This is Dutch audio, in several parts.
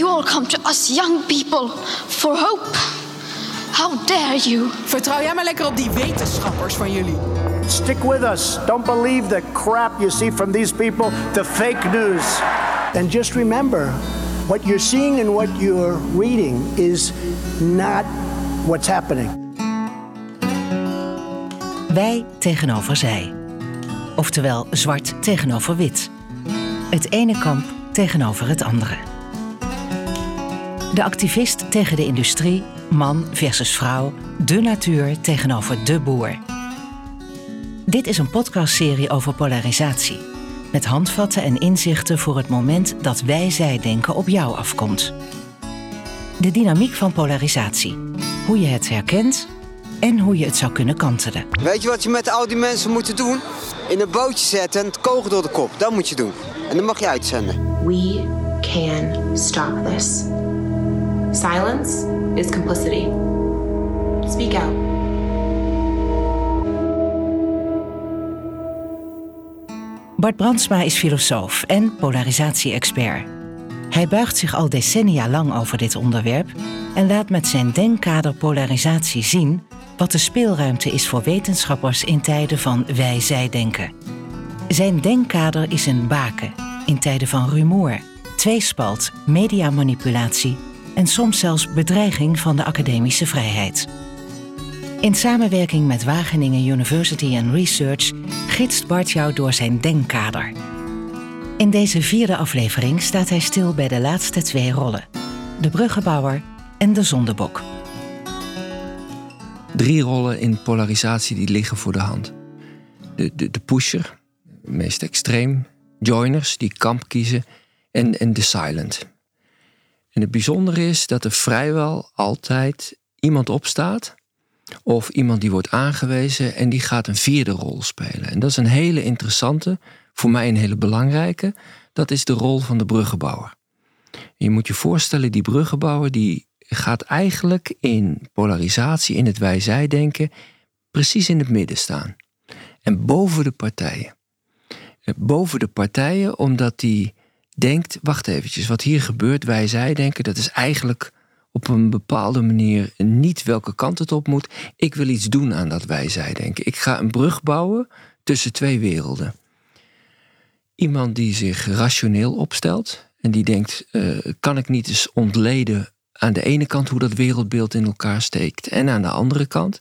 you all come to us young people for hope. How dare you? Vertrouw jij maar lekker op die wetenschappers van jullie. Stick with us. Don't believe the crap you see from these people, the fake news. And just remember, what you're seeing and what you're reading is not what's happening. Wij tegenover zij. Oftewel zwart tegenover wit. Het ene kamp tegenover het andere. De activist tegen de industrie, man versus vrouw, de natuur tegenover de boer. Dit is een podcastserie over polarisatie. Met handvatten en inzichten voor het moment dat wij-zij-denken op jou afkomt. De dynamiek van polarisatie. Hoe je het herkent en hoe je het zou kunnen kantelen. Weet je wat je met al die mensen moet doen? In een bootje zetten en het kogel door de kop. Dat moet je doen. En dan mag je uitzenden. We can stop this. Silence is complicity. Speak out. Bart Brandsma is filosoof en polarisatie-expert. Hij buigt zich al decennia lang over dit onderwerp en laat met zijn denkkader polarisatie zien wat de speelruimte is voor wetenschappers in tijden van wij-zij-denken. Zijn denkkader is een baken in tijden van rumoer, tweespalt, mediamanipulatie en soms zelfs bedreiging van de academische vrijheid. In samenwerking met Wageningen University and Research gidst Bart jou door zijn denkkader. In deze vierde aflevering staat hij stil bij de laatste twee rollen: de bruggenbouwer en de zondebok. Drie rollen in polarisatie die liggen voor de hand: de, de, de pusher, meest extreem, joiners die kamp kiezen en, en de silent. En het bijzondere is dat er vrijwel altijd iemand opstaat of iemand die wordt aangewezen en die gaat een vierde rol spelen. En dat is een hele interessante, voor mij een hele belangrijke. Dat is de rol van de bruggenbouwer. Je moet je voorstellen, die bruggenbouwer die gaat eigenlijk in polarisatie, in het wij-zij-denken, precies in het midden staan. En boven de partijen. Boven de partijen, omdat die denkt, wacht eventjes, wat hier gebeurt, wij-zij-denken, dat is eigenlijk op een bepaalde manier niet welke kant het op moet. Ik wil iets doen aan dat wij-zij-denken. Ik ga een brug bouwen tussen twee werelden. Iemand die zich rationeel opstelt en die denkt, uh, kan ik niet eens ontleden aan de ene kant hoe dat wereldbeeld in elkaar steekt en aan de andere kant.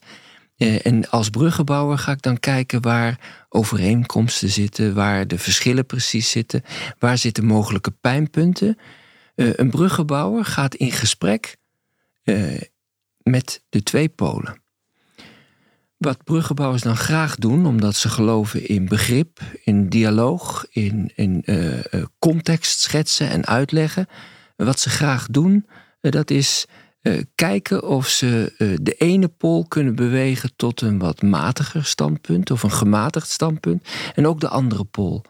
Uh, en als bruggenbouwer ga ik dan kijken waar overeenkomsten zitten, waar de verschillen precies zitten, waar zitten mogelijke pijnpunten. Uh, een bruggenbouwer gaat in gesprek met de twee polen. Wat bruggenbouwers dan graag doen, omdat ze geloven in begrip, in dialoog, in, in context schetsen en uitleggen. Wat ze graag doen, dat is uh, kijken of ze de ene pool kunnen bewegen tot een wat matiger standpunt of een gematigd standpunt. En ook de andere pool.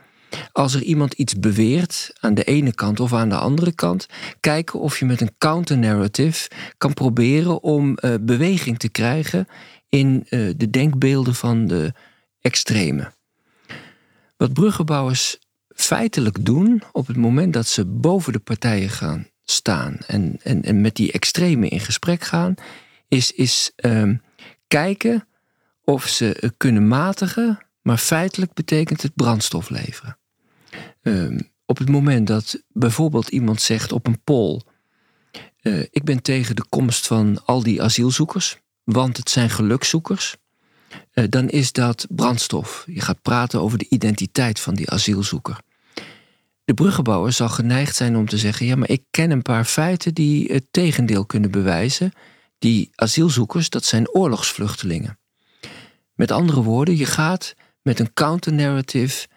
Als er iemand iets beweert aan de ene kant of aan de andere kant, kijken of je met een counter-narrative kan proberen om beweging te krijgen in de denkbeelden van de extreme. Wat bruggenbouwers feitelijk doen op het moment dat ze boven de partijen gaan staan en, en, en met die extreme in gesprek gaan, is, is uh, kijken of ze kunnen matigen, maar feitelijk betekent het brandstof leveren. Uh, op het moment dat bijvoorbeeld iemand zegt op een poll: uh, Ik ben tegen de komst van al die asielzoekers want het zijn gelukzoekers, eh, dan is dat brandstof. Je gaat praten over de identiteit van die asielzoeker. De bruggenbouwer zal geneigd zijn om te zeggen: ja, maar ik ken een paar feiten die het tegendeel kunnen bewijzen. Die asielzoekers, dat zijn oorlogsvluchtelingen. Met andere woorden, je gaat met een counter-narrative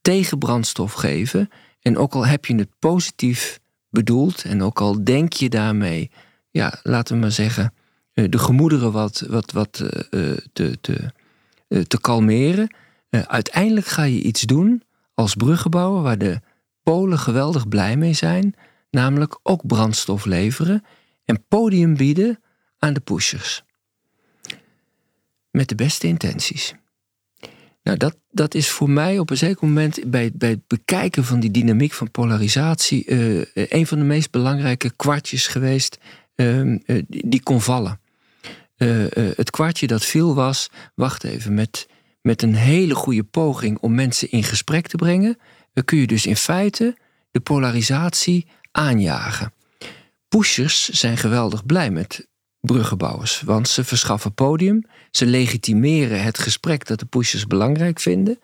tegen brandstof geven. En ook al heb je het positief bedoeld en ook al denk je daarmee, ja, laten we maar zeggen, eh, de gemoederen wat, wat, wat eh, eh, te, te, te kalmeren. uiteindelijk ga je iets doen als bruggenbouwer waar de Polen geweldig blij mee zijn, namelijk ook brandstof leveren en podium bieden aan de pushers. Met de beste intenties. Nou, dat, dat is voor mij op een zeker moment bij, bij het bekijken van die dynamiek van polarisatie uh, een van de meest belangrijke kwartjes geweest uh, die kon vallen. het kwartje dat viel was, wacht even, met, met een hele goede poging om mensen in gesprek te brengen, kun je dus in feite de polarisatie aanjagen. Pushers zijn geweldig blij met bruggenbouwers, want ze verschaffen podium, ze legitimeren het gesprek dat de pushers belangrijk vinden.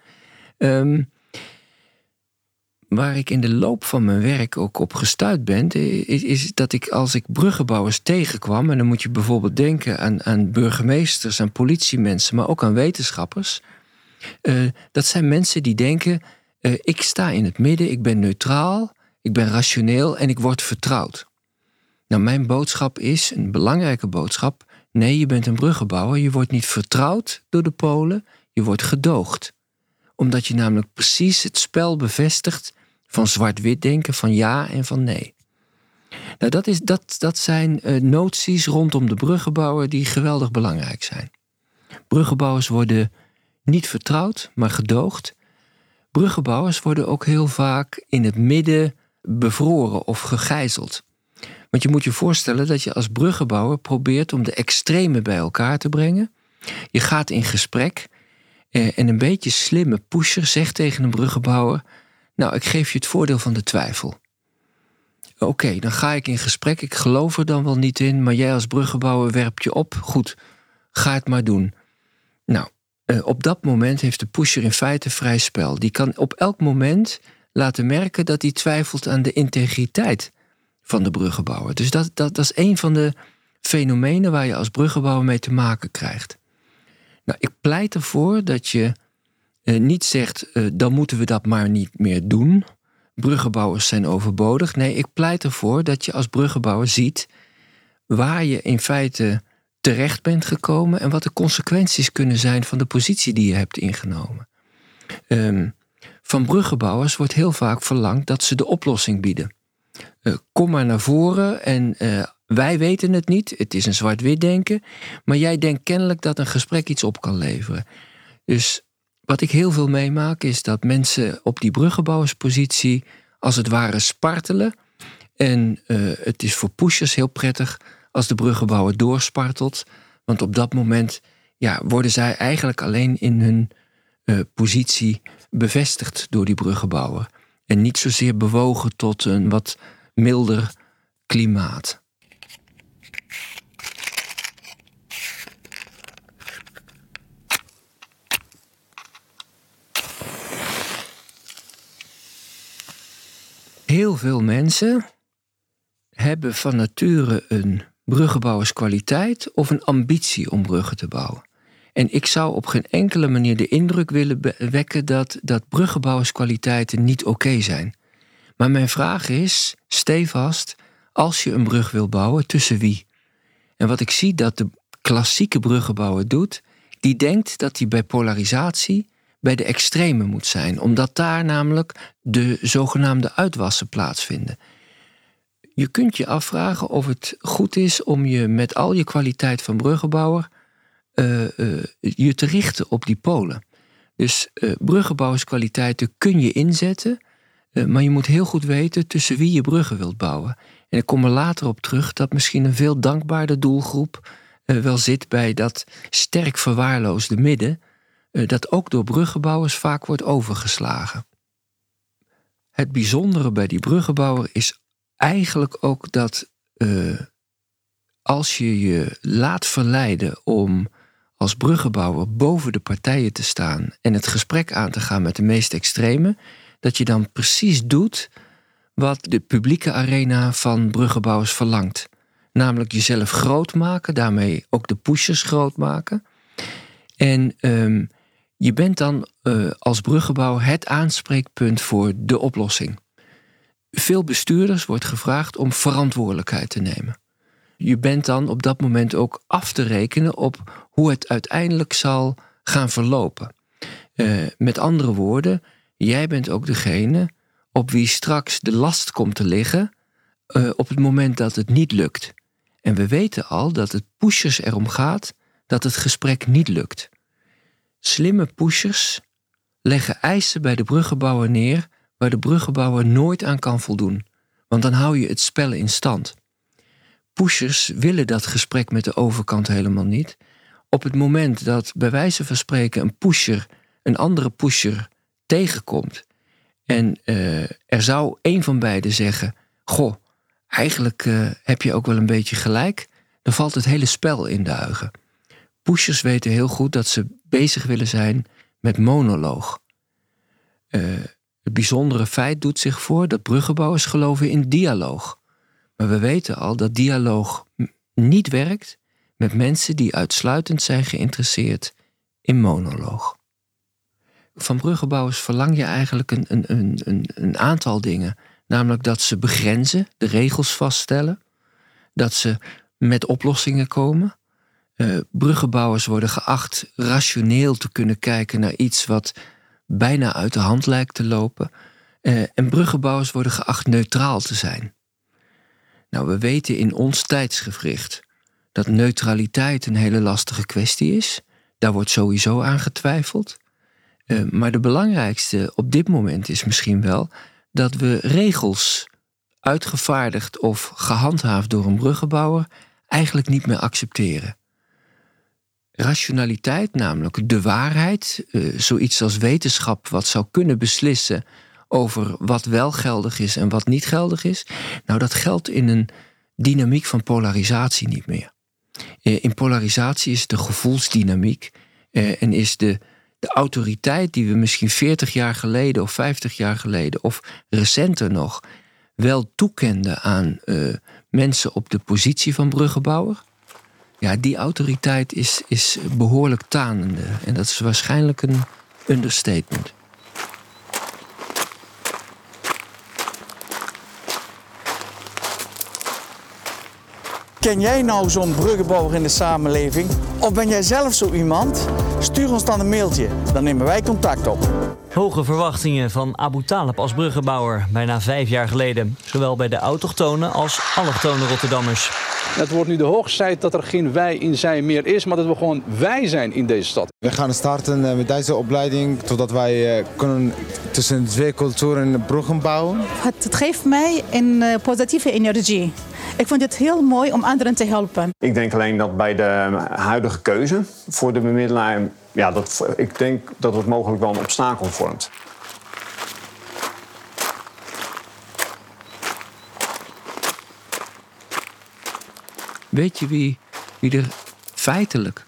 Um, waar ik in de loop van mijn werk ook op gestuurd ben, is, is, dat ik als ik bruggenbouwers tegenkwam, en dan moet je bijvoorbeeld denken aan, aan burgemeesters, aan politiemensen, maar ook aan wetenschappers. Uh, dat zijn mensen die denken: uh, ik sta in het midden, ik ben neutraal, ik ben rationeel en ik word vertrouwd. Nou, mijn boodschap is, een belangrijke boodschap, nee, je bent een bruggenbouwer, je wordt niet vertrouwd door de Polen, je wordt gedoogd. Omdat je namelijk precies het spel bevestigt van zwart-wit denken, van ja en van nee. Nou, dat, is, dat, dat zijn uh, noties rondom de bruggenbouwer die geweldig belangrijk zijn. Bruggenbouwers worden niet vertrouwd, maar gedoogd. Bruggenbouwers worden ook heel vaak in het midden bevroren of gegijzeld. Want je moet je voorstellen dat je als bruggenbouwer probeert om de extremen bij elkaar te brengen. Je gaat in gesprek eh, en een beetje slimme pusher zegt tegen een bruggenbouwer: Nou, ik geef je het voordeel van de twijfel. Oké, dan ga ik in gesprek. Ik geloof er dan wel niet in, maar jij als bruggenbouwer werpt je op. Goed, ga het maar doen. Nou, eh, op dat moment heeft de pusher in feite vrij spel. Die kan op elk moment laten merken dat hij twijfelt aan de integriteit van de bruggenbouwer. Dus dat, dat, dat is een van de fenomenen waar je als bruggenbouwer mee te maken krijgt. Nou, ik pleit ervoor dat je eh, niet zegt, eh, dan moeten we dat maar niet meer doen. Bruggenbouwers zijn overbodig. Nee, ik pleit ervoor dat je als bruggenbouwer ziet waar je in feite terecht bent gekomen en wat de consequenties kunnen zijn van de positie die je hebt ingenomen. Um, van bruggenbouwers wordt heel vaak verlangd dat ze de oplossing bieden. Uh, kom maar naar voren en uh, wij weten het niet, het is een zwart-wit denken, maar jij denkt kennelijk dat een gesprek iets op kan leveren. Dus wat ik heel veel meemaak is dat mensen op die bruggenbouwerspositie als het ware spartelen. En uh, het is voor pushers heel prettig als de bruggenbouwer doorspartelt. Want op dat moment ja, worden zij eigenlijk alleen in hun uh, positie bevestigd door die bruggenbouwer. En niet zozeer bewogen tot een wat milder klimaat. Heel veel mensen hebben van nature een bruggenbouwerskwaliteit of een ambitie om bruggen te bouwen. En ik zou op geen enkele manier de indruk willen wekken dat, dat bruggenbouwerskwaliteiten niet oké zijn. Maar mijn vraag is, stevast, als je een brug wil bouwen, tussen wie? En wat ik zie dat de klassieke bruggenbouwer doet, die denkt dat hij bij polarisatie bij de extreme moet zijn, omdat daar namelijk de zogenaamde uitwassen plaatsvinden. Je kunt je afvragen of het goed is om je met al je kwaliteit van bruggenbouwer uh, uh, je te richten op die polen. Dus uh, bruggenbouwerskwaliteiten kun je inzetten, maar je moet heel goed weten tussen wie je bruggen wilt bouwen. En ik kom er later op terug dat misschien een veel dankbaarder doelgroep wel zit bij dat sterk verwaarloosde midden, dat ook door bruggenbouwers vaak wordt overgeslagen. Het bijzondere bij die bruggenbouwer is eigenlijk ook dat als je je laat verleiden om als bruggenbouwer boven de partijen te staan en het gesprek aan te gaan met de meest extreme, dat je dan precies doet wat de publieke arena van bruggenbouwers verlangt. Namelijk jezelf groot maken, daarmee ook de pushers groot maken. En um, je bent dan uh, als bruggenbouwer het aanspreekpunt voor de oplossing. Veel bestuurders wordt gevraagd om verantwoordelijkheid te nemen je bent dan op dat moment ook af te rekenen op hoe het uiteindelijk zal gaan verlopen. Uh, met andere woorden, jij bent ook degene op wie straks de last komt te liggen uh, op het moment dat het niet lukt. En we weten al dat het pushers erom gaat dat het gesprek niet lukt. Slimme pushers leggen eisen bij de bruggenbouwer neer waar de bruggenbouwer nooit aan kan voldoen. Want dan hou je het spel in stand. Pushers willen dat gesprek met de overkant helemaal niet. Op het moment dat bij wijze van spreken een pusher een andere pusher tegenkomt en uh, er zou een van beiden zeggen: Goh, eigenlijk uh, heb je ook wel een beetje gelijk, dan valt het hele spel in de huigen. Pushers weten heel goed dat ze bezig willen zijn met monoloog. Uh, het bijzondere feit doet zich voor dat bruggenbouwers geloven in dialoog. Maar we weten al dat dialoog niet werkt met mensen die uitsluitend zijn geïnteresseerd in monoloog. Van bruggenbouwers verlang je eigenlijk een, een, een, een aantal dingen. Namelijk dat ze begrenzen, de regels vaststellen, dat ze met oplossingen komen. Uh, bruggenbouwers worden geacht rationeel te kunnen kijken naar iets wat bijna uit de hand lijkt te lopen. Uh, en bruggenbouwers worden geacht neutraal te zijn. Nou, we weten in ons tijdsgevricht dat neutraliteit een hele lastige kwestie is. Daar wordt sowieso aan getwijfeld. Uh, maar de belangrijkste op dit moment is misschien wel dat we regels uitgevaardigd of gehandhaafd door een bruggenbouwer eigenlijk niet meer accepteren. Rationaliteit, namelijk de waarheid, uh, zoiets als wetenschap, wat zou kunnen beslissen over wat wel geldig is en wat niet geldig is, nou dat geldt in een dynamiek van polarisatie niet meer. Uh, in polarisatie is de gevoelsdynamiek uh, en is de, de autoriteit die we misschien 40 jaar geleden of 50 jaar geleden of recenter nog wel toekenden aan mensen op de positie van bruggenbouwer, ja, die autoriteit is, is behoorlijk tanende. En dat is waarschijnlijk een understatement. Ken jij nou zo'n bruggenbouwer in de samenleving? Of ben jij zelf zo iemand? Stuur ons dan een mailtje, dan nemen wij contact op. Hoge verwachtingen van Abu Talib als bruggenbouwer, bijna vijf jaar geleden. Zowel bij de autochtonen als allochtone Rotterdammers. Het wordt nu de hoogste tijd dat er geen wij in zij meer is, maar dat we gewoon wij zijn in deze stad. We gaan starten met deze opleiding, zodat wij kunnen tussen twee culturen bruggen bouwen. Het, het geeft mij een positieve energie. Ik vind het heel mooi om anderen te helpen. Ik denk alleen dat bij de huidige keuze voor de bemiddelaar, ja, dat, ik denk dat het mogelijk wel een obstakel vormt. Weet je wie, wie er feitelijk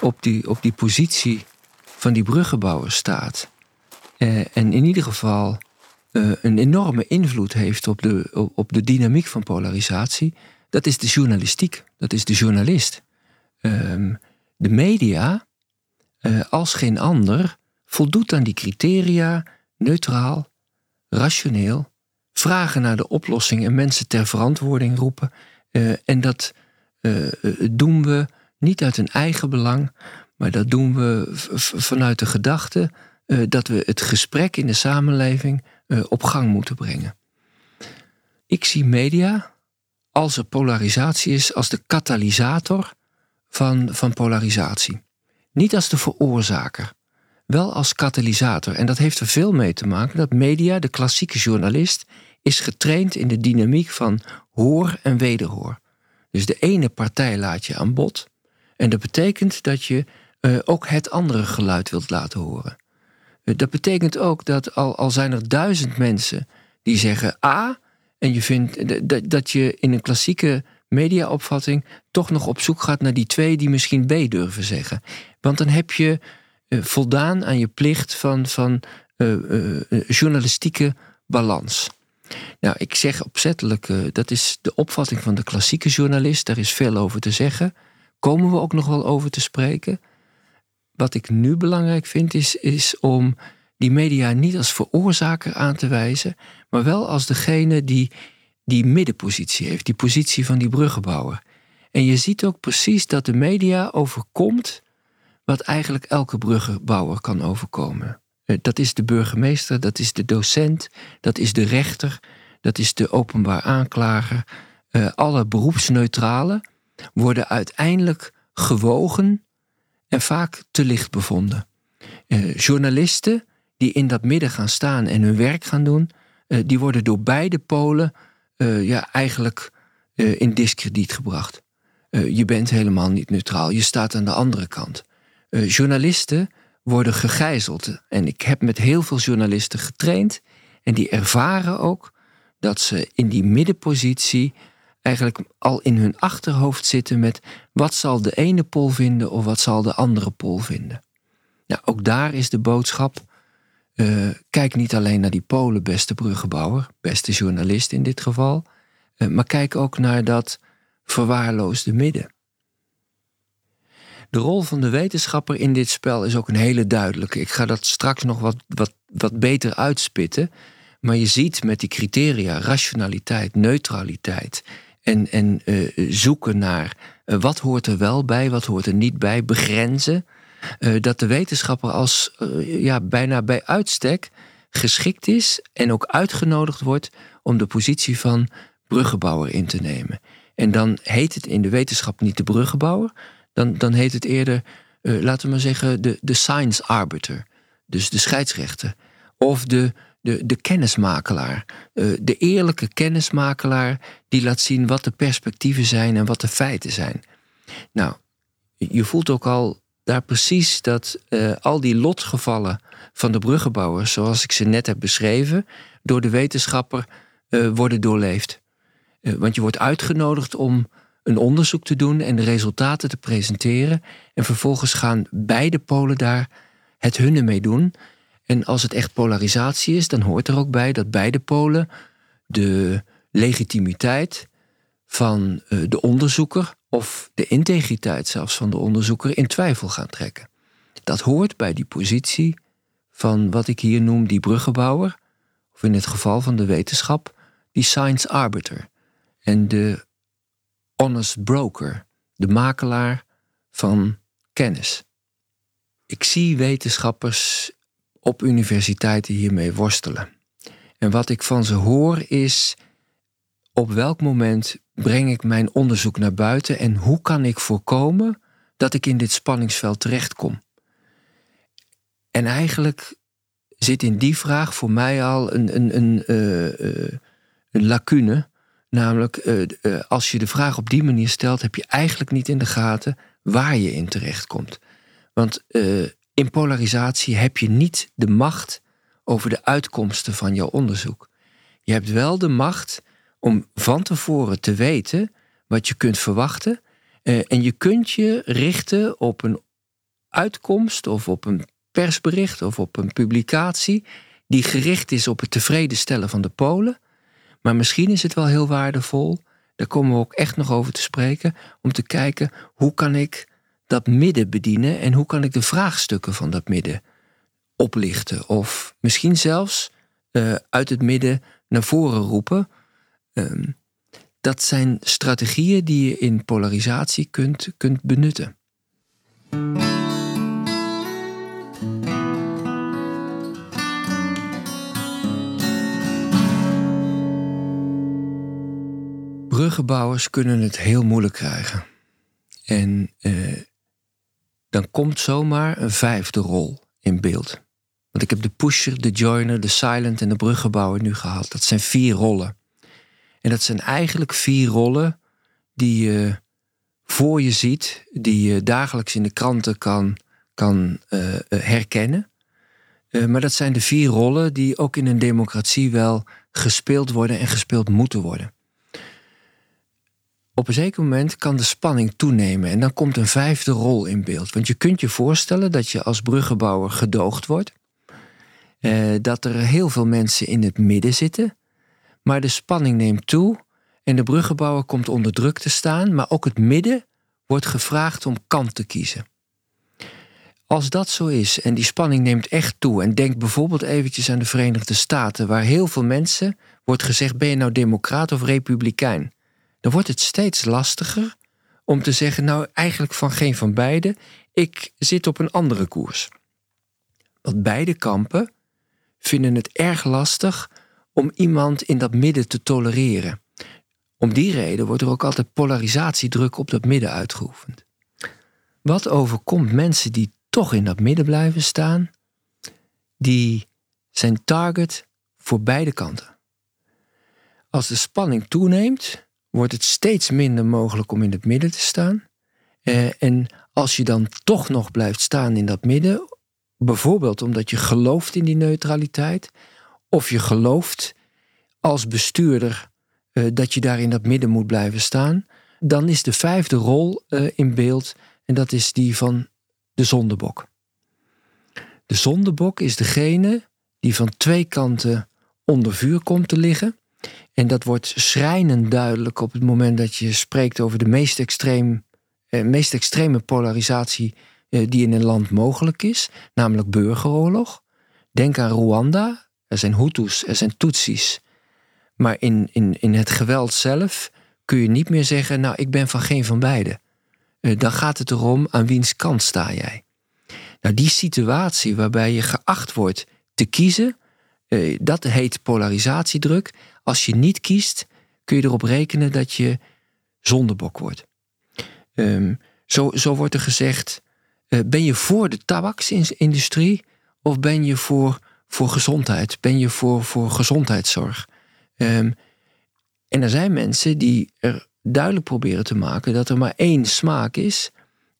op die, op die positie van die bruggenbouwer staat? Eh, en in ieder geval uh, een enorme invloed heeft op de, op de dynamiek van polarisatie, dat is de journalistiek, dat is de journalist. Um, de media, uh, als geen ander, voldoet aan die criteria neutraal, rationeel, vragen naar de oplossing en mensen ter verantwoording roepen. Uh, en dat doen we niet uit een eigen belang, maar dat doen we vanuit de gedachte dat we het gesprek in de samenleving op gang moeten brengen. Ik zie media, als er polarisatie is, als de katalysator van, van polarisatie. Niet als de veroorzaker, wel als katalysator. En dat heeft er veel mee te maken dat media, de klassieke journalist, is getraind in de dynamiek van hoor en wederhoor. Dus de ene partij laat je aan bod. En dat betekent dat je uh, ook het andere geluid wilt laten horen. Dat betekent ook dat al, al zijn er duizend mensen die zeggen A, en je vindt dat, dat je in een klassieke mediaopvatting toch nog op zoek gaat naar die twee die misschien B durven zeggen. Want dan heb je uh, voldaan aan je plicht van, van uh, uh, journalistieke balans. Nou, ik zeg opzettelijk, dat is de opvatting van de klassieke journalist, daar is veel over te zeggen. Komen we ook nog wel over te spreken wat ik nu belangrijk vind, is, is om die media niet als veroorzaker aan te wijzen, maar wel als degene die die middenpositie heeft, die positie van die bruggenbouwer. En je ziet ook precies dat de media overkomt wat eigenlijk elke bruggenbouwer kan overkomen. Eh, dat is de burgemeester, dat is de docent, dat is de rechter, dat is de openbaar aanklager. Uh, alle beroepsneutralen worden uiteindelijk gewogen en vaak te licht bevonden. Eh, journalisten die in dat midden gaan staan en hun werk gaan doen, eh, die worden door beide polen eh, ja, eigenlijk eh, in discrediet gebracht. je bent helemaal niet neutraal, je staat aan de andere kant. Journalisten worden gegijzeld. En ik heb met heel veel journalisten getraind. En die ervaren ook dat ze in die middenpositie eigenlijk al in hun achterhoofd zitten met wat zal de ene pol vinden of wat zal de andere pol vinden. Nou, ook daar is de boodschap. Uh, kijk niet alleen naar die Polen, beste bruggenbouwer, beste journalist in dit geval, uh, maar kijk ook naar dat verwaarloosde midden. De rol van de wetenschapper in dit spel is ook een hele duidelijke. Ik ga dat straks nog wat, wat, wat beter uitspitten. Maar je ziet met die criteria, rationaliteit, neutraliteit en, en uh, zoeken naar uh, wat hoort er wel bij, wat hoort er niet bij, begrenzen. Uh, dat de wetenschapper als ja, bijna bij uitstek geschikt is en ook uitgenodigd wordt om de positie van bruggenbouwer in te nemen. En dan heet het in de wetenschap niet de bruggenbouwer, dan, dan heet het eerder, laten we maar zeggen, de, de science arbiter. Dus de scheidsrechter. Of de, de, de kennismakelaar. Uh, de eerlijke kennismakelaar die laat zien wat de perspectieven zijn en wat de feiten zijn. Nou, je voelt ook al daar precies dat uh, al die lotgevallen van de bruggenbouwers, zoals ik ze net heb beschreven, door de wetenschapper worden doorleefd. want je wordt uitgenodigd om een onderzoek te doen en de resultaten te presenteren. En vervolgens gaan beide polen daar het hunne mee doen. En als het echt polarisatie is, dan hoort er ook bij dat beide polen de legitimiteit van eh, de onderzoeker of de integriteit zelfs van de onderzoeker in twijfel gaan trekken. Dat hoort bij die positie van wat ik hier noem die bruggenbouwer, of in het geval van de wetenschap, die science arbiter en de honest broker, de makelaar van kennis. Ik zie wetenschappers op universiteiten hiermee worstelen. En wat ik van ze hoor is op welk moment breng ik mijn onderzoek naar buiten en hoe kan ik voorkomen dat ik in dit spanningsveld terechtkom? En eigenlijk zit in die vraag voor mij al een, een, een, uh, een lacune. Namelijk, uh, als je de vraag op die manier stelt, heb je eigenlijk niet in de gaten waar je in terechtkomt. Want in polarisatie heb je niet de macht over de uitkomsten van jouw onderzoek. Je hebt wel de macht om van tevoren te weten wat je kunt verwachten. En je kunt je richten op een uitkomst of op een persbericht of op een publicatie die gericht is op het tevreden stellen van de Polen. Maar misschien is het wel heel waardevol, daar komen we ook echt nog over te spreken, om te kijken hoe kan ik dat midden bedienen en hoe kan ik de vraagstukken van dat midden oplichten of misschien zelfs uh, uit het midden naar voren roepen. Um, dat zijn strategieën die je in polarisatie kunt, kunt benutten. Bruggenbouwers kunnen het heel moeilijk krijgen. En uh, dan komt zomaar een vijfde rol in beeld. Want ik heb de pusher, de joiner, de silent en de bruggenbouwer nu gehad. Dat zijn vier rollen. En dat zijn eigenlijk vier rollen die je voor je ziet, die je dagelijks in de kranten kan, kan uh, herkennen. Uh, maar dat zijn de vier rollen die ook in een democratie wel gespeeld worden en gespeeld moeten worden op een zeker moment kan de spanning toenemen en dan komt een vijfde rol in beeld. Want je kunt je voorstellen dat je als bruggenbouwer gedoogd wordt, eh, dat er heel veel mensen in het midden zitten, maar de spanning neemt toe en de bruggenbouwer komt onder druk te staan, maar ook het midden wordt gevraagd om kant te kiezen. Als dat zo is en die spanning neemt echt toe, en denk bijvoorbeeld eventjes aan de Verenigde Staten, waar heel veel mensen wordt gezegd: ben je nou democraat of republikein? Dan wordt het steeds lastiger om te zeggen, nou eigenlijk van geen van beide, ik zit op een andere koers. Want beide kampen vinden het erg lastig om iemand in dat midden te tolereren. Om die reden wordt er ook altijd polarisatiedruk op dat midden uitgeoefend. Wat overkomt mensen die toch in dat midden blijven staan, die zijn target voor beide kanten. Als de spanning toeneemt, wordt het steeds minder mogelijk om in het midden te staan. Eh, en als je dan toch nog blijft staan in dat midden, bijvoorbeeld omdat je gelooft in die neutraliteit, of je gelooft als bestuurder eh, dat je daar in dat midden moet blijven staan, dan is de vijfde rol eh, in beeld en dat is die van de zondebok. De zondebok is degene die van twee kanten onder vuur komt te liggen. En dat wordt schrijnend duidelijk op het moment dat je spreekt over de meest, extreem, eh, meest extreme polarisatie eh, die in een land mogelijk is, namelijk burgeroorlog. Denk aan Rwanda. Er zijn Hutus, er zijn Tutsis. Maar in, in, in het geweld zelf kun je niet meer zeggen, nou, ik ben van geen van beide. Eh, dan gaat het erom aan wiens kant sta jij. Nou, die situatie waarbij je geacht wordt te kiezen, eh, dat heet polarisatiedruk. Als je niet kiest, kun je erop rekenen dat je zondebok wordt. Um, zo, zo wordt er gezegd: uh, ben je voor de tabaksindustrie of ben je voor, voor gezondheid? Ben je voor, voor gezondheidszorg? Um, en er zijn mensen die er duidelijk proberen te maken dat er maar één smaak is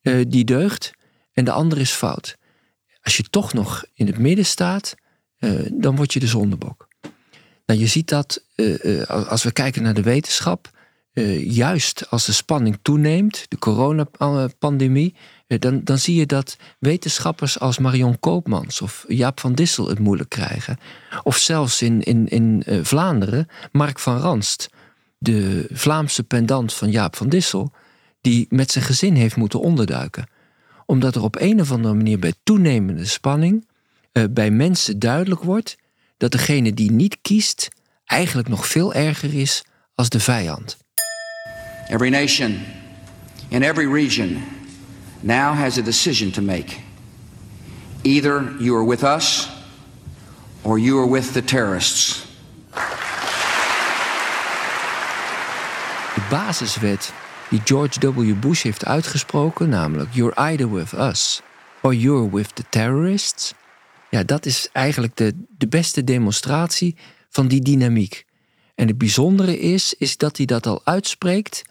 uh, die deugt en de andere is fout. Als je toch nog in het midden staat, dan word je de zondebok. Nou, je ziet dat uh, als we kijken naar de wetenschap, juist als de spanning toeneemt, de coronapandemie, dan, dan zie je dat wetenschappers als Marion Koopmans of Jaap van Dissel het moeilijk krijgen. Of zelfs in, in, in Vlaanderen Mark van Ranst, de Vlaamse pendant van Jaap van Dissel, die met zijn gezin heeft moeten onderduiken. Omdat er op een of andere manier bij toenemende spanning uh, bij mensen duidelijk wordt dat degene die niet kiest eigenlijk nog veel erger is als de vijand. Every nation in every region now has a decision to make. Either you are with us or you are with the terrorists. De basiswet die George W. Bush heeft uitgesproken, namelijk You're either with us or you're with the terrorists. Ja, dat is eigenlijk de, de beste demonstratie van die dynamiek. En het bijzondere is, is dat hij dat al uitspreekt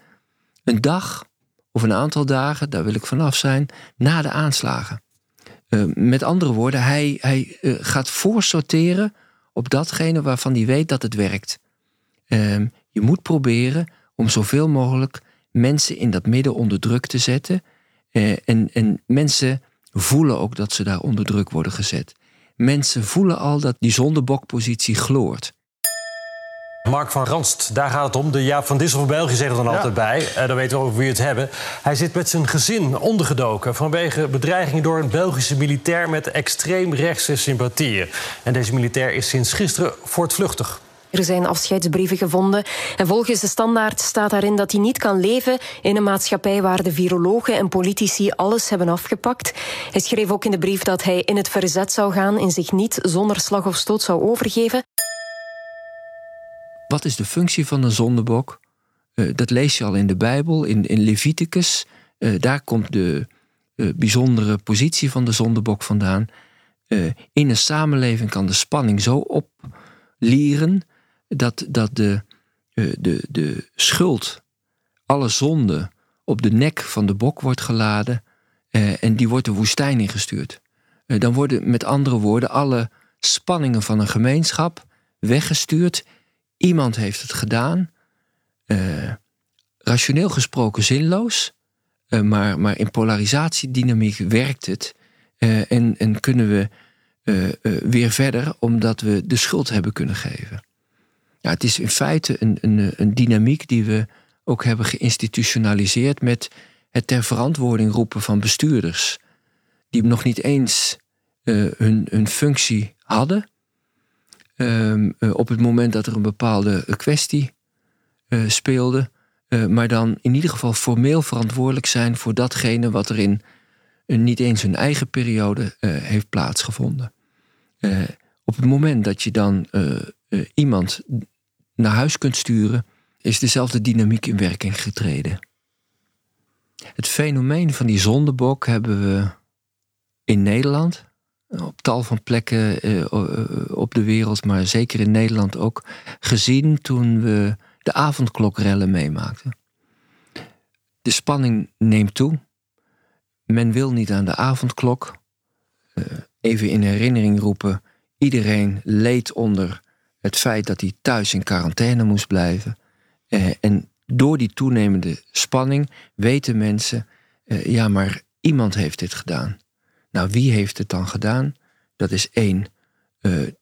een dag of een aantal dagen, daar wil ik vanaf zijn, na de aanslagen. Uh, met andere woorden, hij, hij uh, gaat voorsorteren op datgene waarvan hij weet dat het werkt. Uh, je moet proberen om zoveel mogelijk mensen in dat midden onder druk te zetten. Eh, en, en mensen voelen ook dat ze daar onder druk worden gezet. Mensen voelen al dat die zondebokpositie gloort. Mark van Ranst, daar gaat het om. De Jaap van Dissel van België zegt er dan altijd bij. Uh, dan weten we over wie het hebben. Hij zit met zijn gezin ondergedoken... vanwege bedreigingen door een Belgische militair... met extreem rechtse sympathieën. En deze militair is sinds gisteren voortvluchtig. Er zijn afscheidsbrieven gevonden. En volgens de standaard staat daarin dat hij niet kan leven in een maatschappij waar de virologen en politici alles hebben afgepakt. Hij schreef ook in de brief dat hij in het verzet zou gaan en zich niet zonder slag of stoot zou overgeven. Wat is de functie van een zondebok? Uh, dat lees je al in de Bijbel, in, in Leviticus. Uh, daar komt de uh, bijzondere positie van de zondebok vandaan. in een samenleving kan de spanning zo oplieren dat, dat de, de, de schuld, alle zonde, op de nek van de bok wordt geladen en die wordt de woestijn ingestuurd. dan worden met andere woorden alle spanningen van een gemeenschap weggestuurd Iemand heeft het gedaan. Rationeel gesproken zinloos. Maar, maar in polarisatiedynamiek werkt het. En, en kunnen we weer verder omdat we de schuld hebben kunnen geven. Ja, het is in feite een, een, een dynamiek die we ook hebben geïnstitutionaliseerd met het ter verantwoording roepen van bestuurders. Die nog niet eens hun, hun functie hadden, um, uh, op het moment dat er een bepaalde kwestie uh, speelde. maar dan in ieder geval formeel verantwoordelijk zijn voor datgene wat er in niet eens hun eigen periode heeft plaatsgevonden. op het moment dat je dan iemand naar huis kunt sturen, is dezelfde dynamiek in werking getreden. Het fenomeen van die zondebok hebben we in Nederland op tal van plekken eh, op de wereld, maar zeker in Nederland ook, gezien toen we de avondklokrellen meemaakten. De spanning neemt toe. Men wil niet aan de avondklok. Even in herinnering roepen: iedereen leed onder het feit dat hij thuis in quarantaine moest blijven. Uh, en door die toenemende spanning weten mensen: uh, ja, maar iemand heeft dit gedaan. Nou, wie heeft het dan gedaan? Dat is één,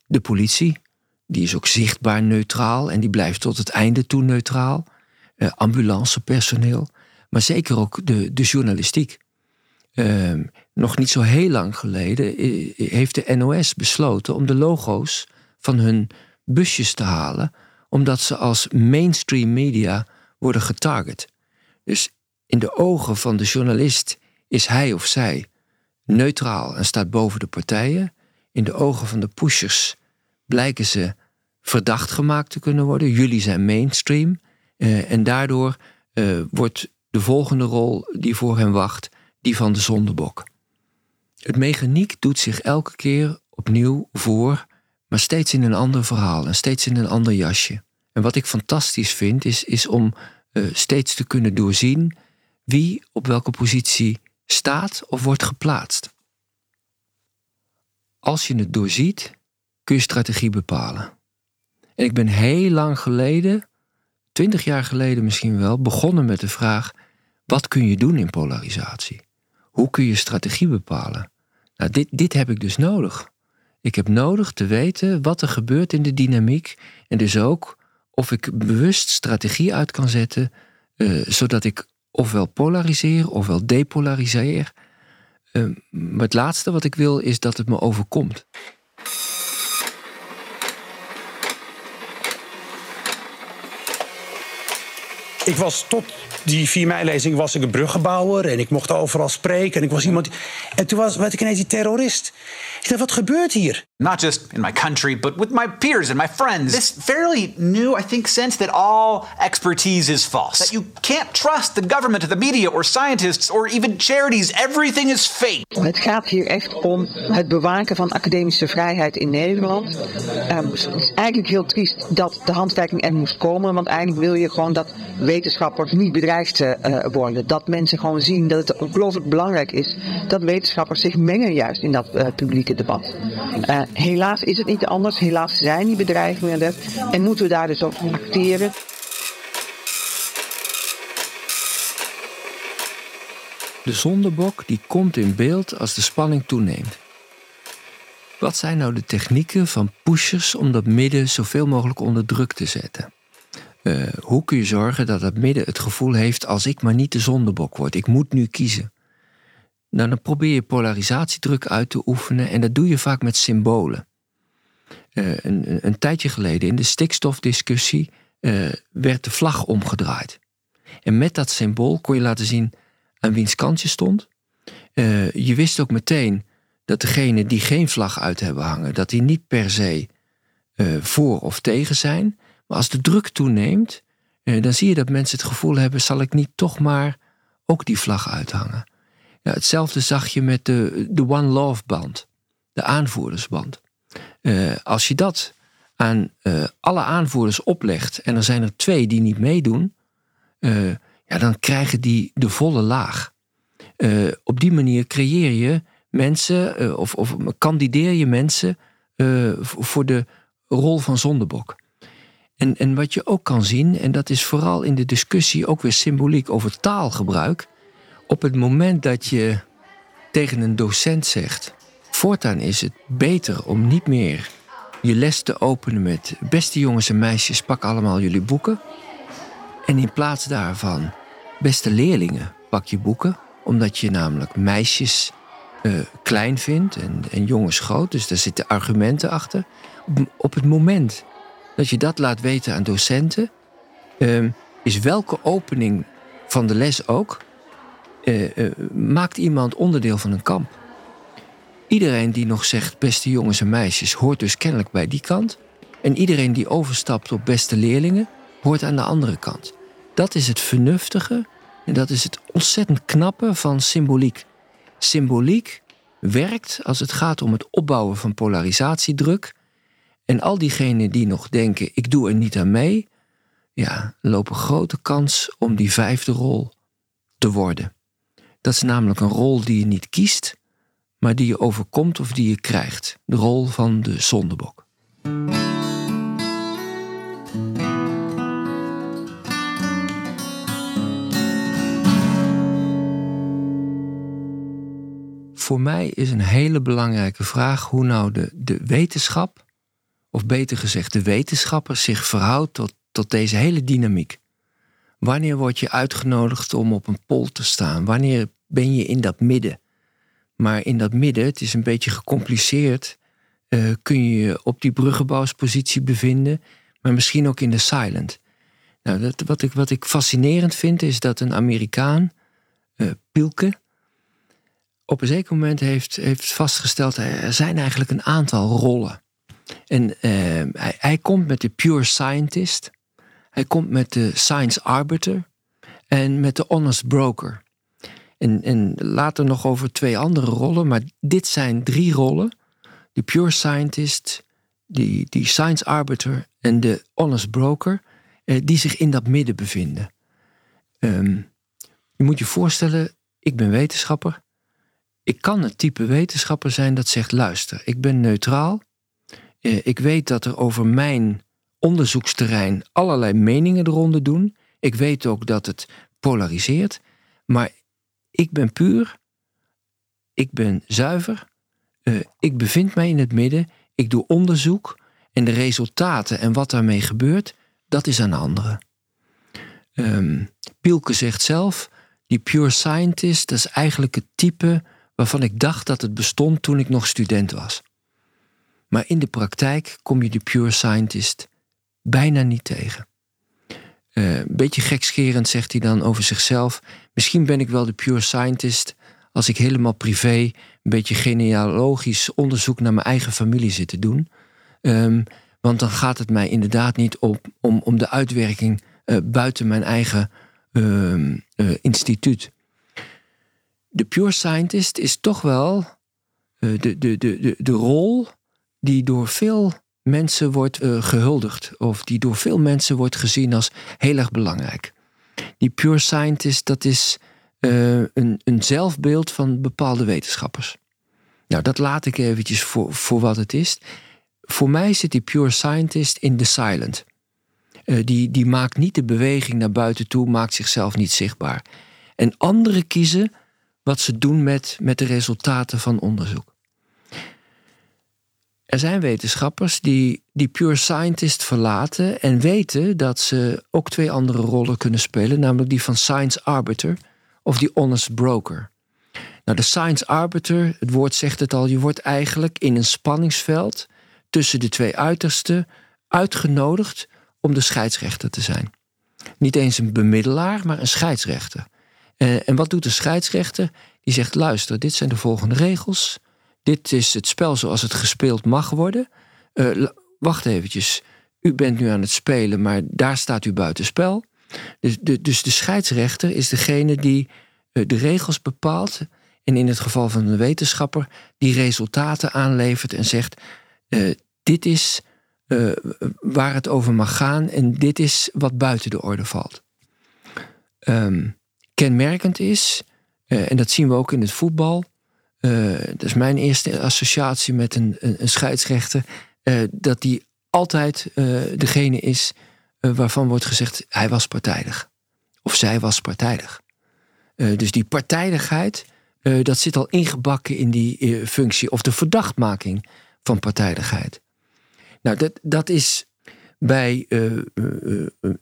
de politie. Die is ook zichtbaar neutraal en die blijft tot het einde toe neutraal. ambulancepersoneel maar zeker ook de, de journalistiek. Ehm, nog niet zo heel lang geleden heeft de NOS besloten om de logo's van hun busjes te halen, omdat ze als mainstream media worden getarget. Dus in de ogen van de journalist is hij of zij neutraal en staat boven de partijen. In de ogen van de pushers blijken ze verdacht gemaakt te kunnen worden. Jullie zijn mainstream. Uh, en daardoor uh, wordt de volgende rol die voor hem wacht, die van de zondebok. Het mechaniek doet zich elke keer opnieuw voor, maar steeds in een ander verhaal en steeds in een ander jasje. En wat ik fantastisch vind, is, is om uh, steeds te kunnen doorzien wie op welke positie staat of wordt geplaatst. Als je het doorziet, kun je strategie bepalen. En ik ben heel lang geleden, twintig jaar geleden misschien wel, begonnen met de vraag: wat kun je doen in polarisatie? Hoe kun je strategie bepalen? Nou, dit, dit heb ik dus nodig. Ik heb nodig te weten wat er gebeurt in de dynamiek en dus ook of ik bewust strategie uit kan zetten, uh, zodat ik ofwel polariseer ofwel depolariseer. Uh, maar het laatste wat ik wil is dat het me overkomt. Ik was tot die 4 mei-lezing was ik een bruggenbouwer en ik mocht overal spreken. En ik was iemand. En toen was, werd ik ineens die terrorist. Ik dacht, wat gebeurt hier? Not just in my country, but with my peers and my friends. This fairly new, I think, sense that all expertise is false. That you can't trust the government or the media or scientists or even charities. Everything is fake. Het gaat hier echt om het bewaken van academische vrijheid in Nederland. Um, het is eigenlijk heel triest dat de handwerking er moest komen. Want eigenlijk wil je gewoon dat wetenschappers niet bedreigd uh, worden. Dat mensen gewoon zien dat het ongelooflijk belangrijk is dat wetenschappers zich mengen juist in dat uh, publieke debat. Uh, helaas is het niet anders. Helaas zijn die bedreigingen er. En moeten we daar dus op acteren. De zondebok die komt in beeld als de spanning toeneemt. Wat zijn nou de technieken van pushers om dat midden zoveel mogelijk onder druk te zetten? Uh, hoe kun je zorgen dat het midden het gevoel heeft: als ik maar niet de zondebok word, ik moet nu kiezen? Dan probeer je polarisatiedruk uit te oefenen en dat doe je vaak met symbolen. Uh, een, een, tijdje geleden in de stikstofdiscussie uh, werd de vlag omgedraaid. En met dat symbool kon je laten zien aan wiens kant je stond. Uh, je wist ook meteen dat degene die geen vlag uit hebben hangen, dat die niet per se voor of tegen zijn. Maar als de druk toeneemt, dan zie je dat mensen het gevoel hebben: zal ik niet toch maar ook die vlag uithangen? Ja, hetzelfde zag je met de, de One Love band, de aanvoerdersband. Uh, als je dat aan uh, alle aanvoerders oplegt en er zijn er twee die niet meedoen, uh, ja, dan krijgen die de volle laag. op die manier creëer je mensen of, of kandideer je mensen voor de rol van zondebok. En, en wat je ook kan zien, en dat is vooral in de discussie ook weer symboliek over taalgebruik, op het moment dat je tegen een docent zegt: Voortaan is het beter om niet meer je les te openen met: Beste jongens en meisjes, pak allemaal jullie boeken. En in plaats daarvan: Beste leerlingen, pak je boeken. Omdat je namelijk meisjes uh, klein vindt en, en jongens groot. Dus daar zitten argumenten achter. Op het moment dat je dat laat weten aan docenten, uh, is welke opening van de les ook uh, uh, maakt iemand onderdeel van een kamp. Iedereen die nog zegt beste jongens en meisjes hoort dus kennelijk bij die kant. En iedereen die overstapt op beste leerlingen hoort aan de andere kant. Dat is het vernuftige en dat is het ontzettend knappe van symboliek. Symboliek werkt als het gaat om het opbouwen van polarisatiedruk. En al diegenen die nog denken: ik doe er niet aan mee, ja, lopen grote kans om die vijfde rol te worden. Dat is namelijk een rol die je niet kiest, maar die je overkomt of die je krijgt. De rol van de zondebok. Voor mij is een hele belangrijke vraag hoe nou de, de wetenschap, of beter gezegd de wetenschapper, zich verhoudt tot, tot deze hele dynamiek. Wanneer word je uitgenodigd om op een pol te staan? Wanneer ben je in dat midden? Maar in dat midden, het is een beetje gecompliceerd, uh, kun je je op die bruggenbouwspositie bevinden, maar misschien ook in de silent. Nou, dat, wat, ik, wat ik fascinerend vind, is dat een Amerikaan, uh, Pielke, op een zeker moment heeft, heeft vastgesteld, er zijn eigenlijk een aantal rollen. En hij, hij komt met de pure scientist, hij komt met de science arbiter en met de honest broker. En, en later nog over twee andere rollen, maar dit zijn drie rollen: de pure scientist, die, die science arbiter en de honest broker, eh, die zich in dat midden bevinden. Um, je moet je voorstellen, ik ben wetenschapper. Ik kan het type wetenschapper zijn dat zegt: luister, ik ben neutraal. Eh, ik weet dat er over mijn onderzoeksterrein allerlei meningen eronder doen. Ik weet ook dat het polariseert. Maar ik ben puur. Ik ben zuiver. Uh, ik bevind mij in het midden. Ik doe onderzoek. En de resultaten en wat daarmee gebeurt, dat is aan anderen. Um, Pielke zegt zelf: die pure scientist, dat is eigenlijk het type waarvan ik dacht dat het bestond toen ik nog student was. Maar in de praktijk kom je de pure scientist bijna niet tegen. Een beetje gekscherend zegt hij dan over zichzelf. Misschien ben ik wel de pure scientist als ik helemaal privé een beetje genealogisch onderzoek naar mijn eigen familie zit te doen. Um, want dan gaat het mij inderdaad niet op, om, om de uitwerking uh, buiten mijn eigen uh, instituut. De pure scientist is toch wel de, de, de, de rol die door veel mensen wordt uh, gehuldigd. Of die door veel mensen wordt gezien als heel erg belangrijk. Die pure scientist, dat is uh, een, een zelfbeeld van bepaalde wetenschappers. Nou, dat laat ik eventjes voor, voor wat het is. Voor mij zit die pure scientist in the silent. Uh, die, die maakt niet de beweging naar buiten toe, maakt zichzelf niet zichtbaar. En anderen kiezen wat ze doen met, met de resultaten van onderzoek. Er zijn wetenschappers die die pure scientist verlaten en weten dat ze ook twee andere rollen kunnen spelen, namelijk die van science arbiter of die honest broker. Nou, de science arbiter, het woord zegt het al, je wordt eigenlijk in een spanningsveld tussen de twee uitersten uitgenodigd om de scheidsrechter te zijn. Niet eens een bemiddelaar, maar een scheidsrechter. Eh, en wat doet de scheidsrechter? Die zegt: luister, dit zijn de volgende regels. Dit is het spel zoals het gespeeld mag worden. Uh, wacht eventjes, u bent nu aan het spelen, maar daar staat u buitenspel. Dus de, dus de scheidsrechter is degene die uh, de regels bepaalt. En in het geval van een wetenschapper die resultaten aanlevert en zegt: uh, dit is waar het over mag gaan en dit is wat buiten de orde valt. Um, kenmerkend is, en dat zien we ook in het voetbal, uh, dat is mijn eerste associatie met een, een, scheidsrechter. Uh, dat die altijd uh, degene is waarvan wordt gezegd: hij was partijdig. Of zij was partijdig. dus die partijdigheid, dat zit al ingebakken in die functie. Of de verdachtmaking van partijdigheid. Nou, dat, dat is bij,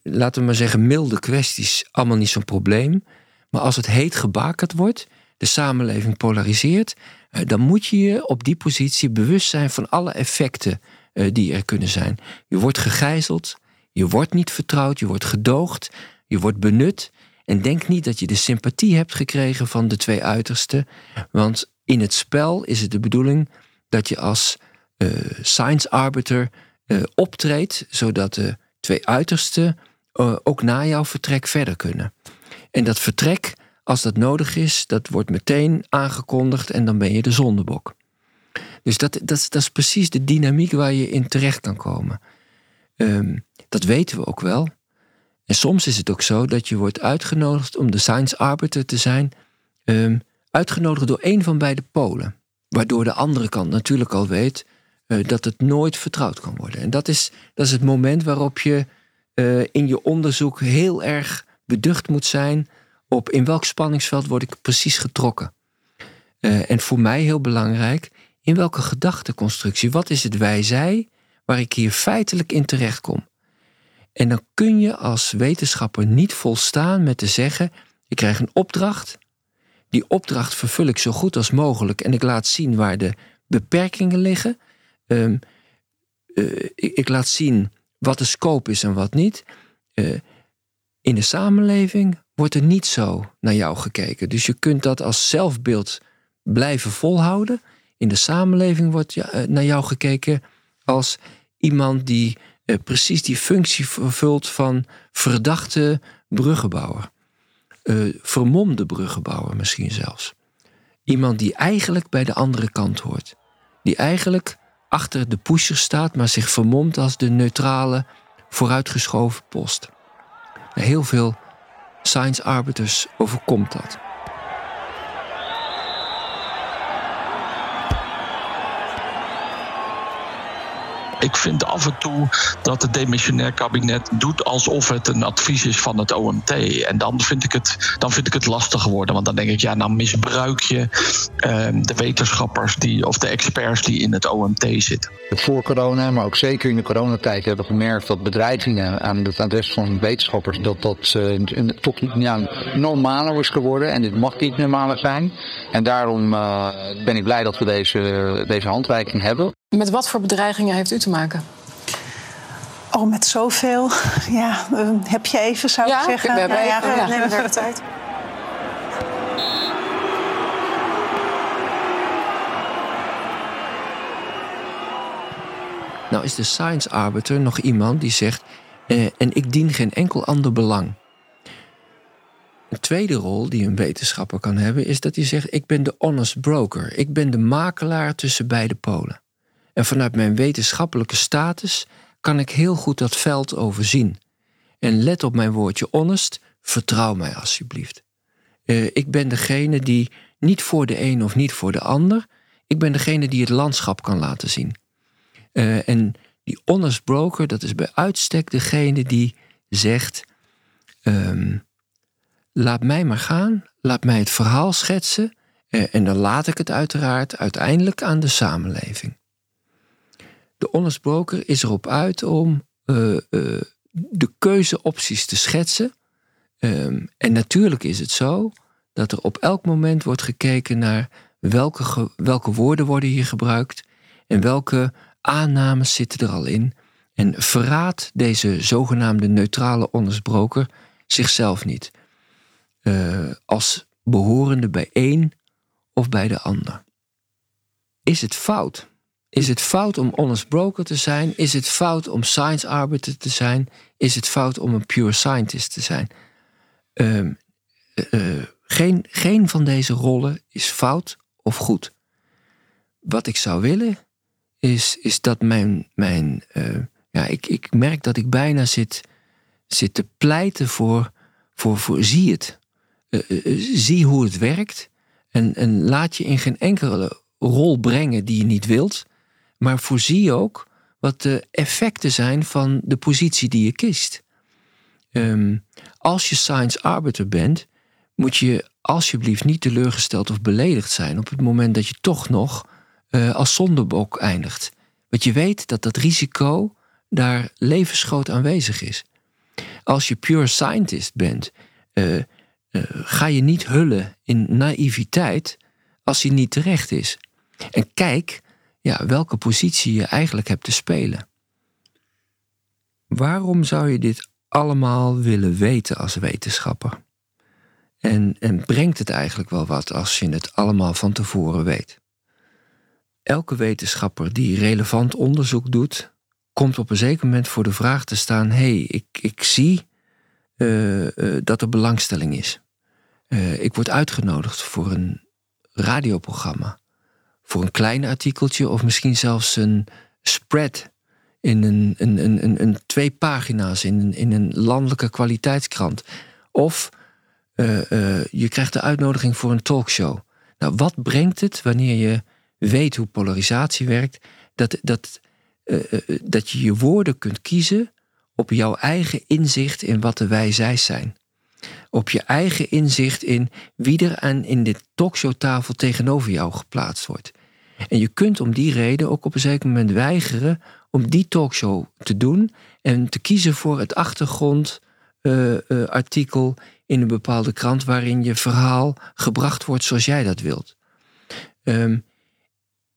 laten we maar zeggen, milde kwesties allemaal niet zo'n probleem. Maar als het heet gebakerd wordt de samenleving polariseert, eh, dan moet je je op die positie bewust zijn van alle effecten eh, die er kunnen zijn. Je wordt gegijzeld, je wordt niet vertrouwd, je wordt gedoogd, je wordt benut. En denk niet dat je de sympathie hebt gekregen van de twee uitersten, want in het spel is het de bedoeling dat je als uh, science arbiter optreedt, zodat de twee uitersten ook na jouw vertrek verder kunnen. En dat vertrek als dat nodig is, dat wordt meteen aangekondigd en dan ben je de zondebok. Dus dat, dat, is precies de dynamiek waar je in terecht kan komen. Ehm, dat weten we ook wel. En soms is het ook zo dat je wordt uitgenodigd om de science arbiter te zijn, ehm, uitgenodigd door een van beide polen. Waardoor de andere kant natuurlijk al weet eh, dat het nooit vertrouwd kan worden. En dat is, dat is het moment waarop je eh, in je onderzoek heel erg beducht moet zijn op in welk spanningsveld word ik precies getrokken. Uh, en voor mij heel belangrijk, in welke gedachteconstructie, wat is het wij-zij waar ik hier feitelijk in terecht kom. En dan kun je als wetenschapper niet volstaan met te zeggen: ik krijg een opdracht, die opdracht vervul ik zo goed als mogelijk en ik laat zien waar de beperkingen liggen. Um, uh, ik, laat zien wat de scope is en wat niet. Uh, in de samenleving wordt er niet zo naar jou gekeken. Dus je kunt dat als zelfbeeld blijven volhouden. In de samenleving wordt uh, naar jou gekeken als iemand die precies die functie vervult van verdachte bruggenbouwer. vermomde bruggenbouwer misschien zelfs. Iemand die eigenlijk bij de andere kant hoort. Die eigenlijk achter de pusher staat, maar zich vermomt als de neutrale, vooruitgeschoven post. Heel veel science arbiters overkomt dat. Ik vind af en toe dat het demissionair kabinet doet alsof het een advies is van het OMT. En dan vind ik het, dan vind ik het lastig geworden. Want dan denk ik, ja, nou misbruik je uh, de wetenschappers die, of de experts die in het OMT zitten. Voor corona, maar ook zeker in de coronatijd, hebben we gemerkt dat bedreigingen aan het adres van wetenschappers dat dat uh, toch ja, normaler is geworden. En dit mag niet normaler zijn. En daarom uh, ben ik blij dat we deze, deze handreiking hebben. Met wat voor bedreigingen heeft u te maken? Oh, met zoveel. Ja, uh, heb je even, zou ja, ik zeggen. We hebben ja, even, ja, ja, neem even de tijd. Nou is de science arbiter nog iemand die zegt... Eh, en ik dien geen enkel ander belang. Een tweede rol die een wetenschapper kan hebben... is dat hij zegt, ik ben de honest broker. Ik ben de makelaar tussen beide polen. En vanuit mijn wetenschappelijke status kan ik heel goed dat veld overzien. En let op mijn woordje honest, vertrouw mij alsjeblieft. Uh, ik ben degene die niet voor de een of niet voor de ander, ik ben degene die het landschap kan laten zien. Uh, en die honest broker, dat is bij uitstek degene die zegt: um, laat mij maar gaan, laat mij het verhaal schetsen, uh, en dan laat ik het uiteraard uiteindelijk aan de samenleving. De honest broker is erop uit om uh, uh, de keuzeopties te schetsen. Um, en natuurlijk is het zo dat er op elk moment wordt gekeken naar welke, welke woorden worden hier gebruikt en welke aannames zitten er al in. En verraadt deze zogenaamde neutrale honest broker zichzelf niet. Uh, als behorende bij één of bij de ander. Is het fout? Is het fout om honest broker te zijn? Is het fout om science arbiter te zijn? Is het fout om een pure scientist te zijn? Uh, uh, geen, geen van deze rollen is fout of goed. Wat ik zou willen, is, is dat mijn. mijn uh, ja, ik, ik merk dat ik bijna zit, zit te pleiten voor, voor, voor zie het. zie hoe het werkt. En, en laat je in geen enkele rol brengen die je niet wilt maar voorzie ook wat de effecten zijn van de positie die je kiest. Um, als je science arbiter bent, moet je alsjeblieft niet teleurgesteld of beledigd zijn op het moment dat je toch nog uh, als zondebok eindigt. Want je weet dat dat risico daar levensgroot aanwezig is. Als je pure scientist bent, uh, uh, ga je niet hullen in naïviteit als die niet terecht is. En kijk ja, welke positie je eigenlijk hebt te spelen. Waarom zou je dit allemaal willen weten als wetenschapper? En, en brengt het eigenlijk wel wat als je het allemaal van tevoren weet? Elke wetenschapper die relevant onderzoek doet, komt op een zeker moment voor de vraag te staan: hé, hey, ik, ik zie uh, uh, dat er belangstelling is. Eh, ik word uitgenodigd voor een radioprogramma. Voor een klein artikeltje of misschien zelfs een spread in een, een, een, een, twee pagina's in een, in een landelijke kwaliteitskrant. Of eh, eh, je krijgt de uitnodiging voor een talkshow. Nou, wat brengt het wanneer je weet hoe polarisatie werkt, dat, dat, dat je je woorden kunt kiezen op jouw eigen inzicht in wat de wij-zij zijn? op je eigen inzicht in wie er aan in dit talkshowtafel tegenover jou geplaatst wordt. En je kunt om die reden ook op een zeker moment weigeren om die talkshow te doen en te kiezen voor het achtergrondartikel uh, uh, in een bepaalde krant waarin je verhaal gebracht wordt zoals jij dat wilt. Um,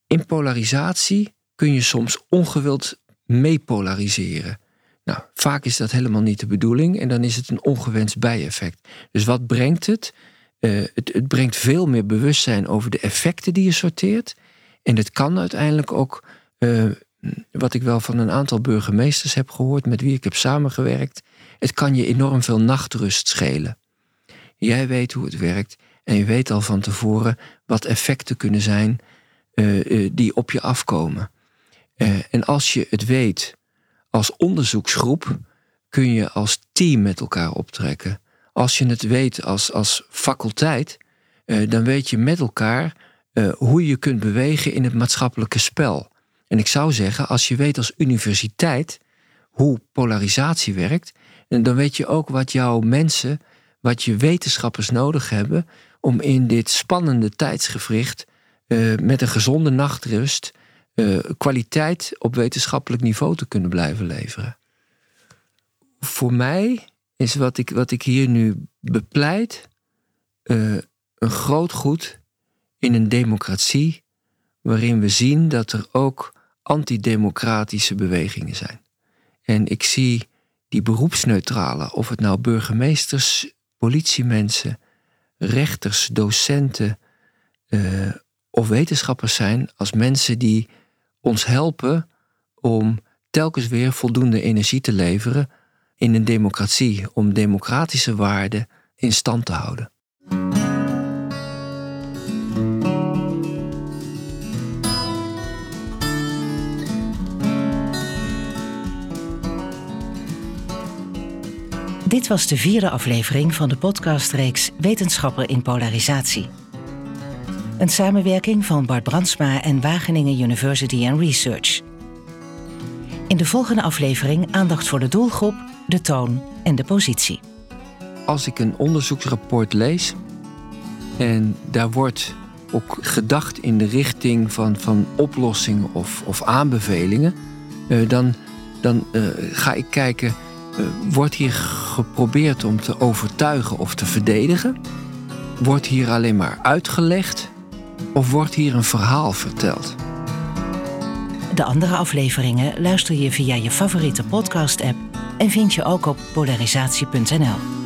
in polarisatie kun je soms ongewild meepolariseren. Nou, vaak is dat helemaal niet de bedoeling en dan is het een ongewenst bijeffect. Dus wat brengt het? Uh, het, het, brengt veel meer bewustzijn over de effecten die je sorteert. En het kan uiteindelijk ook, uh, wat ik wel van een aantal burgemeesters heb gehoord met wie ik heb samengewerkt, het kan je enorm veel nachtrust schelen. Jij weet hoe het werkt en je weet al van tevoren wat effecten kunnen zijn uh, die op je afkomen. en als je het weet als onderzoeksgroep kun je als team met elkaar optrekken. Als je het weet als, als faculteit, eh, dan weet je met elkaar eh, hoe je kunt bewegen in het maatschappelijke spel. En ik zou zeggen, als je weet als universiteit hoe polarisatie werkt, dan weet je ook wat jouw mensen, wat je wetenschappers nodig hebben om in dit spannende tijdsgevricht uh, met een gezonde nachtrust uh, kwaliteit op wetenschappelijk niveau te kunnen blijven leveren. Voor mij is wat ik, wat ik hier nu bepleit een groot goed in een democratie waarin we zien dat er ook antidemocratische bewegingen zijn. En ik zie die beroepsneutrale, of het nou burgemeesters, politiemensen, rechters, docenten uh, of wetenschappers zijn, als mensen die ons helpen om telkens weer voldoende energie te leveren in een democratie, om democratische waarden in stand te houden. Dit was de vierde aflevering van de podcastreeks Wetenschapper in Polarisatie. Een samenwerking van Bart Brandsma en Wageningen University and Research. In de volgende aflevering aandacht voor de doelgroep, de toon en de positie. Als ik een onderzoeksrapport lees en daar wordt ook gedacht in de richting van, van oplossingen of, of aanbevelingen, uh, dan, dan uh, ga ik kijken, wordt hier geprobeerd om te overtuigen of te verdedigen? Wordt hier alleen maar uitgelegd of wordt hier een verhaal verteld? De andere afleveringen luister je via je favoriete podcast-app en vind je ook op polarisatie.nl.